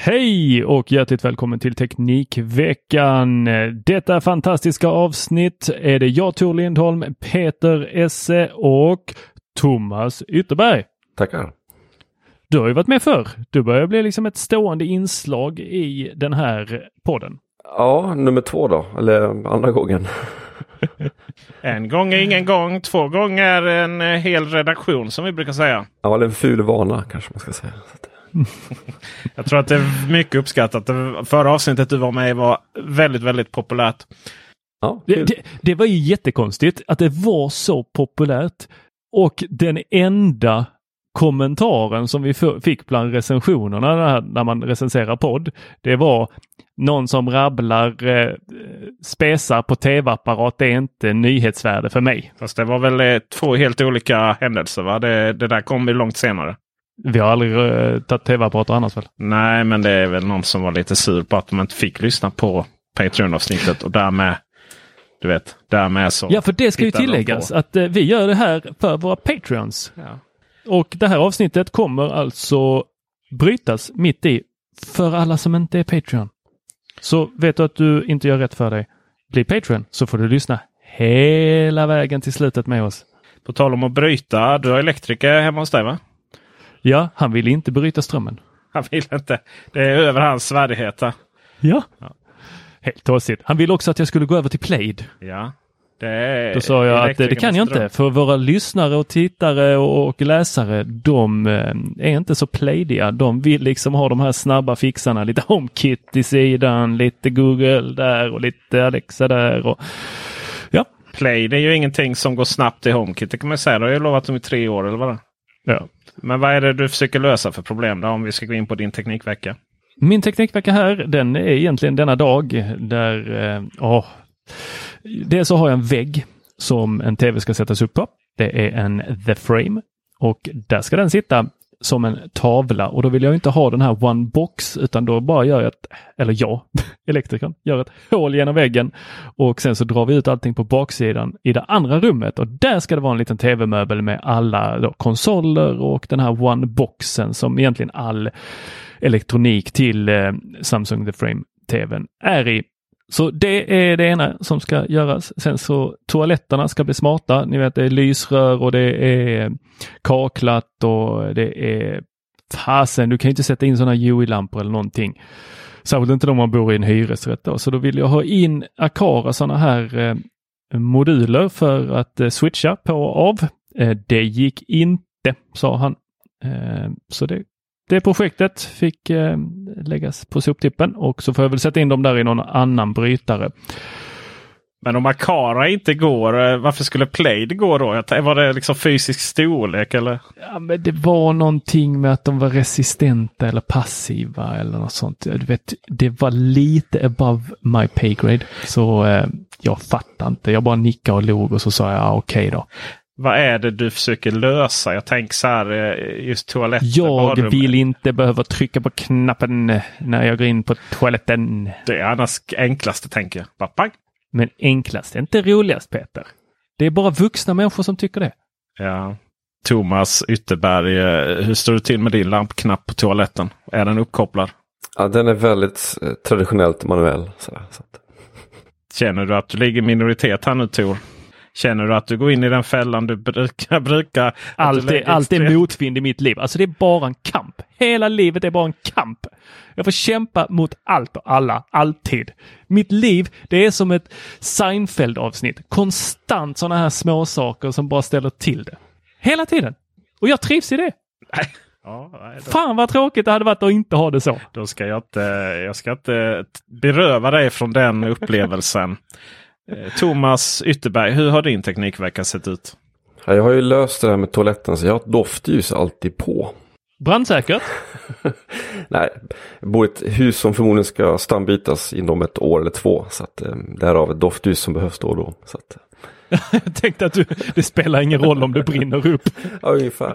Hej och hjärtligt välkommen till Teknikveckan. Detta fantastiska avsnitt är det jag Tor Lindholm, Peter Esse och Thomas Ytterberg. Tackar. Du har ju varit med förr. Du börjar bli liksom ett stående inslag i den här podden. Ja, nummer två då, eller andra gången. En gång är ingen gång, två gånger en hel redaktion som vi brukar säga. Ja, eller en ful vana kanske man ska säga. Jag tror att det är mycket uppskattat. Förra avsnittet du var med i var väldigt, väldigt populärt. Ja, Det, det, det var ju jättekonstigt att det var så populärt. Och den enda kommentaren som vi fick bland recensionerna när, när man recenserar podd, det var någon som rabblar eh, spesar på tv-apparat. Det är inte nyhetsvärde för mig. Fast det var väl eh, två helt olika händelser. Va? Det, det där kom ju långt senare. Vi har aldrig eh, tagit tv-apparater annars väl? Nej, men det är väl någon som var lite sur på att de inte fick lyssna på Patreon-avsnittet. Och därmed, du vet, därmed så. Ja, för det ska ju tilläggas att eh, vi gör det här för våra Patreons. Ja. Och det här avsnittet kommer alltså brytas mitt i för alla som inte är Patreon. Så vet du att du inte gör rätt för dig, bli Patreon så får du lyssna hela vägen till slutet med oss. På tal om att bryta. Du har elektriker hemma hos dig va? Ja, han vill inte bryta strömmen. Han vill inte. Det är över hans värdighet. här. Ja. Helt tossigt. Han ville också att jag skulle gå över till Plaid. Ja. Det Då sa jag att det kan jag inte. För våra lyssnare och tittare och, läsare, de eh, är inte så playdiga. De vill liksom ha de här snabba fixarna. Lite HomeKit i sidan, lite Google där och lite Alexa där. Och, ja. Play det är ju ingenting som går snabbt i HomeKit. Det kan man säga. Det har jag lovat dem i tre år eller vad det ja. Men vad är det du försöker lösa för problem då? Om vi ska gå in på din teknikvecka. Min teknikvecka här, den är egentligen denna dag där, eh, dels så har jag en vägg som en tv ska sättas upp på. Det är en The Frame och där ska den sitta som en tavla. Och då vill jag inte ha den här one box utan då bara gör jag ett, eller jag, elektrikern, gör ett hål genom väggen. Och sen så drar vi ut allting på baksidan i det andra rummet. Och där ska det vara en liten tv-möbel med alla då, konsoler och den här one boxen som egentligen all elektronik till eh, Samsung The Frame TVn är i. Så det är det ena som ska göras. Sen så toaletterna ska bli smarta. Ni vet det är lysrör och det är kaklat och det är fasen, du kan ju inte sätta in sådana UI-lampor eller någonting. Särskilt inte om man bor i en hyresrätt. Då. Så då vill jag ha in Akara sådana här eh, moduler för att eh, switcha på och av. Eh, det gick inte, sa han. Eh, så det det projektet fick eh, läggas på soptippen och så får jag väl sätta in dem där i någon annan brytare. Men om Akara inte går, eh, varför skulle Plaid gå då? Var det liksom fysisk storlek eller? Ja, men det var någonting med att de var resistenta eller passiva eller något sånt. Du vet, det var lite above my pay grade. Så eh, jag fattar inte. Jag bara nickade och log och så sa jag ah, okej då. Vad är det du försöker lösa? Jag tänker så här, eh, just toaletten. Jag badrummet. vill inte behöva trycka på knappen när jag går in på toaletten. Det är annars enklaste tänker jag. Bara. Men enklast är inte roligast Peter. Det är bara vuxna människor som tycker det. Ja. Thomas Ytterberg, eh, hur står det till med din lampknapp på toaletten? Är den uppkopplad? Ja, den är väldigt eh, traditionellt manuell. Sådär, så att. Känner du att du ligger i minoritet här nu Tor? Känner du att du går in i den fällan du brukar... brukar Allt är, allt motvind i mitt liv. Alltså det är bara en kamp. Hela livet är bara en kamp. Jag får kämpa mot allt och alla, alltid. Mitt liv, det är som ett Seinfeld-avsnitt. Konstant sådana här små saker som bara ställer till det. Hela tiden. Och jag trivs i det. Ja, nej, då, Fan vad tråkigt det hade varit att inte ha det så. då ska jag inte, jag ska inte beröva dig från den upplevelsen. Eh, Thomas Ytterberg, hur har din teknikvecka sett ut? Ja, jag har ju löst det här med toaletten så jag har ett doftljus alltid på. Brandsäkert. Nej, jag bor i ett hus som förmodligen ska stambytas inom ett år eller två. Så att, eh, därav ett doftljus som behövs då och då. Så att, Jag tänkte att du, det spelar ingen roll om det brinner upp. ja, ungefär.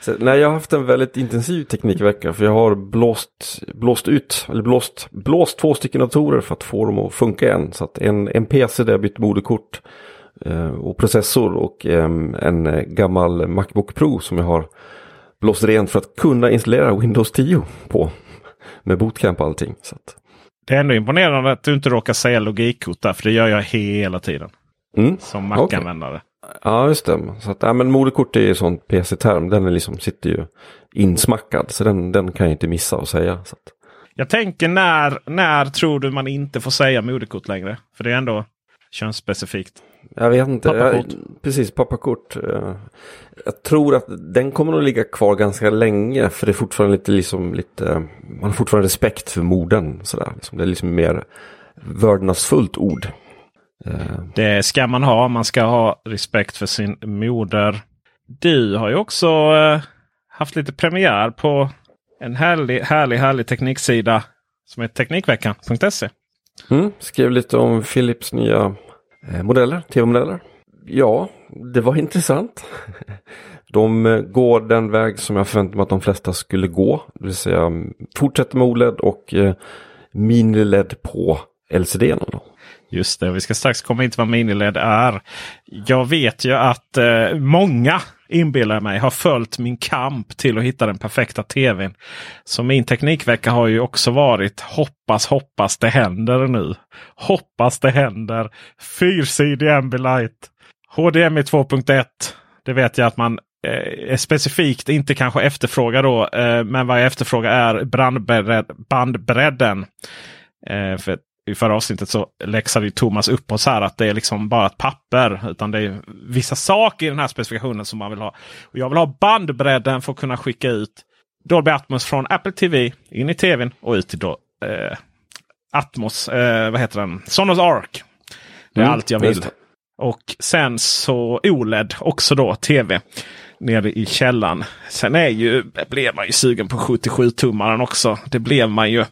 Så nej, jag har haft en väldigt intensiv teknikvecka. För jag har blåst, blåst ut, eller blåst, blåst två stycken datorer för att få dem att funka igen. Så att en, en PC där jag bytt moderkort eh, och processor och eh, en eh, gammal Macbook Pro som jag har blåst rent för att kunna installera Windows 10 på. Med bootcamp och allting. Så att, Det är ändå imponerande att du inte råkar säga logikkort där, för det gör jag hela tiden. Mm. Som. Mac-användare. Ja, just det. Så att, ja, men moderkort är ju sån PC-term. Den är liksom, sitter ju insmackad. Så den, den kan jag inte missa att säga. Så att, Jag tänker när, när tror du man inte får säga moderkort längre? För det är ändå könsspecifikt. jag vet inte. Pappakort. Jag, precis, pappakort. eh, Jag tror att den kommer nog ligga kvar ganska länge. För det är fortfarande lite, liksom, lite man har fortfarande respekt för morden. Sådär. Liksom, det är liksom mer vördnadsfullt ord. Eh, det ska man ha. Man ska ha respekt för sin moder. Du har ju också eh, haft lite premiär på en härlig, härlig, härlig tekniksida som är Teknikveckan.se. Mm, skrev lite om Philips nya eh, modeller, tv-modeller. Ja, det var intressant. De eh, går den väg som jag förväntade mig att de flesta skulle gå. Det vill säga fortsätta fortsätter med OLED och eh, mini-LED på LCD. Då. Just det, vi ska strax komma in till vad miniled är. Jag vet ju att eh, många inbillar mig har följt min kamp till att hitta den perfekta tvn. Så min teknikvecka har ju också varit hoppas, hoppas det händer nu. Hoppas det händer. Fyrsidig Ambilight. HDMI 2.1. Det vet jag att man eh, specifikt inte kanske efterfrågar då. Eh, men vad jag efterfrågar är bandbredden. Eh, för i förra avsnittet så läxade ju Thomas upp oss här att det är liksom bara ett papper. Utan det är vissa saker i den här specifikationen som man vill ha. Och jag vill ha bandbredden för att kunna skicka ut Dolby Atmos från Apple TV in i tvn och ut till då, eh, Atmos, eh, vad heter den? Sonos Arc. Det är Mm, allt jag vill. just. Och sen så OLED också då tv. Nere i källan. Sen är ju, blev man ju sugen på 77-tummaren också. Det blev man ju.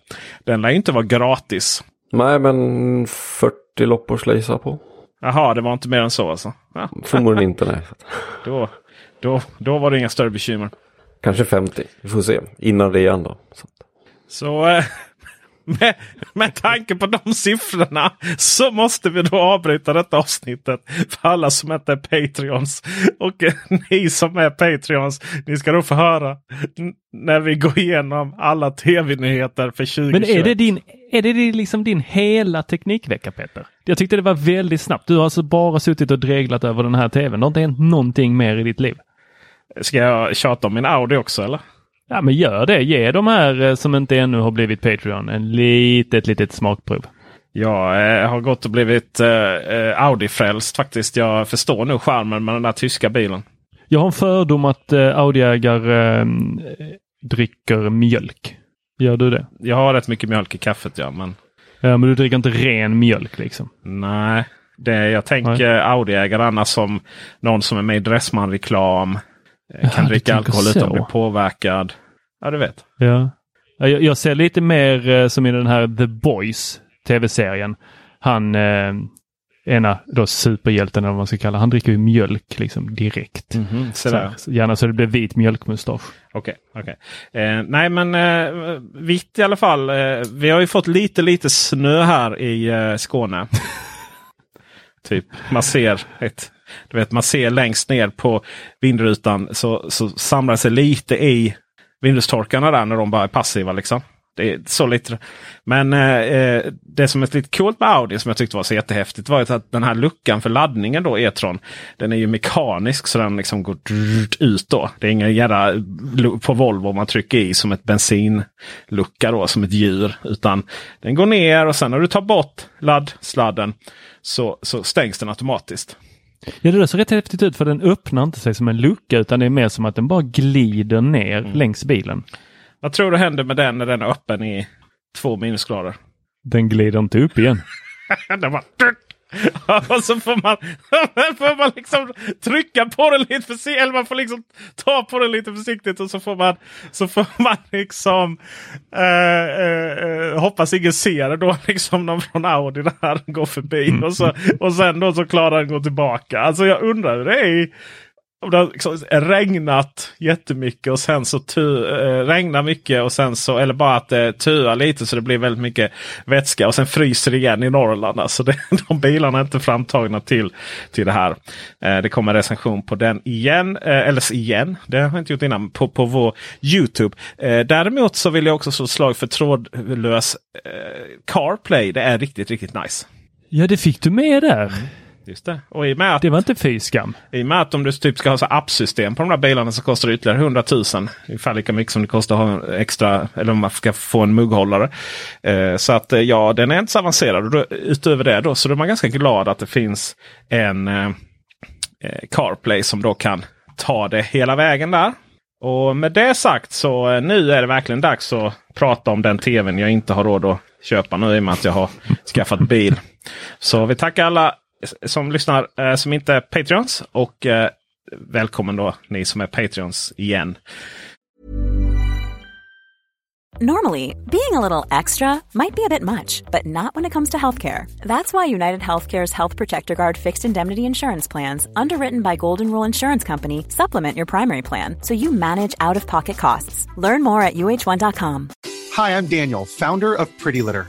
Den lär ju inte vara gratis. Nej, men 40 loppor slöjsa på. Jaha, det var inte mer än så alltså. Ja, Förmodligen inte, nej. Då, då, då var det inga större bekymmer. Kanske 50, vi får se. Innan rean då. Så. Så eh, med, med tanke på de siffrorna så måste vi då avbryta detta avsnittet. För alla som inte är Patreons. Och eh, ni som är Patreons, ni ska då få höra när vi går igenom alla tv-nyheter för 2021. Men är det din, är det liksom din hela teknikvecka Peter? Jag tyckte det var väldigt snabbt. Du har alltså bara suttit och dreglat över den här tvn. Det har inte hänt någonting mer i ditt liv. Ska jag tjata om min Audi också eller? Ja men gör det. Ge de här eh, som inte ännu har blivit Patreon en litet, litet smakprov. Jag eh, har gått och blivit eh, eh, Audi-frälst faktiskt. Jag förstår nu charmen med den där tyska bilen. Jag har en fördom att eh, Audi-ägare eh, dricker mjölk. Gör du det? Jag har rätt mycket mjölk i kaffet ja, men Ja, men du dricker inte ren mjölk liksom. nej. Det, jag tänker Audi-ägare annars som någon som är med i Dressman-reklam. eh, Kan du dricka alkohol utan att bli påverkad. Ja, du vet. Ja. Ja, Jag, jag ser lite mer eh, som i den här The Boys tv-serien. Han, eh, ena då superhjälten, eller vad man ska kalla han dricker ju mjölk liksom direkt. Mm -hmm, så, gärna så det blir vit mjölkmustasch. Okej, okay, okay. Eh, nej men eh, vitt i alla fall. Eh, vi har ju fått lite lite snö här i eh, Skåne. typ man ser ett du vet, man ser längst ner på vindrutan så, så samlar sig lite i vindustorkarna där när de bara är passiva. Liksom. Det är så lite. Men eh, eh, det som är lite coolt med Audi som jag tyckte var så jättehäftigt var att den här luckan för laddningen då E-tron. Den är ju mekanisk så den liksom går ut då. Det är ingen jävla på Volvo man trycker i som ett bensinlucka då som ett djur. Utan den går ner och sen när du tar bort laddsladden så, så stängs den automatiskt. Ja, det ser rätt häftigt ut för den öppnar inte sig som en lucka utan det är mer som att den bara glider ner mm. längs bilen. Vad tror du händer med den när den är öppen i två minusgrader? Den glider inte upp igen. den bara... och så får man, får man liksom trycka på den lite försiktigt. Eller man får liksom ta på den lite försiktigt. Och så får man, så får man liksom eh, eh, hoppas ingen ser det då. Liksom någon från Audi där går förbi. Och, så, och sen då så klarar den gå tillbaka. Alltså jag undrar hur det är om det har liksom regnat jättemycket och sen så tu, eh, regnar mycket och sen så eller bara att det tuar lite så det blir väldigt mycket vätska och sen fryser det igen i Norrland. Alltså det, de bilarna är inte framtagna till, till det här. Eh, det kommer recension på den igen. Eh, eller igen, det har jag inte gjort innan. På, på vår Youtube. Eh, däremot så vill jag också slå slag för trådlös eh, CarPlay. Det är riktigt, riktigt nice. Ja, det fick du med där. Just det. Och i med att, det var inte fy skam. I och med att om du typ ska ha så appsystem på de där bilarna så kostar det ytterligare 100 000. Ungefär lika mycket som det kostar att ha extra, eller om man ska få en mugghållare. Eh, så att eh, ja, den är inte så avancerad. Och då, utöver det då så är man ganska glad att det finns en eh, eh, CarPlay som då kan ta det hela vägen där. Och med det sagt så eh, nu är det verkligen dags att prata om den tvn jag inte har råd att köpa nu i och med att jag har skaffat bil. Så vi tackar alla som lyssnar eh, som inte är Patreons. Och eh, välkommen då ni som är Patreons igen. Normally, being a little extra might be a bit much, but not when it comes to healthcare. That's why United Healthcare's Health Protector Guard fixed indemnity insurance plans, underwritten by Golden Rule Insurance Company, supplement your primary plan so you manage out of pocket costs. Learn more at uh1.com. Hi, I'm Daniel, founder of Pretty Litter.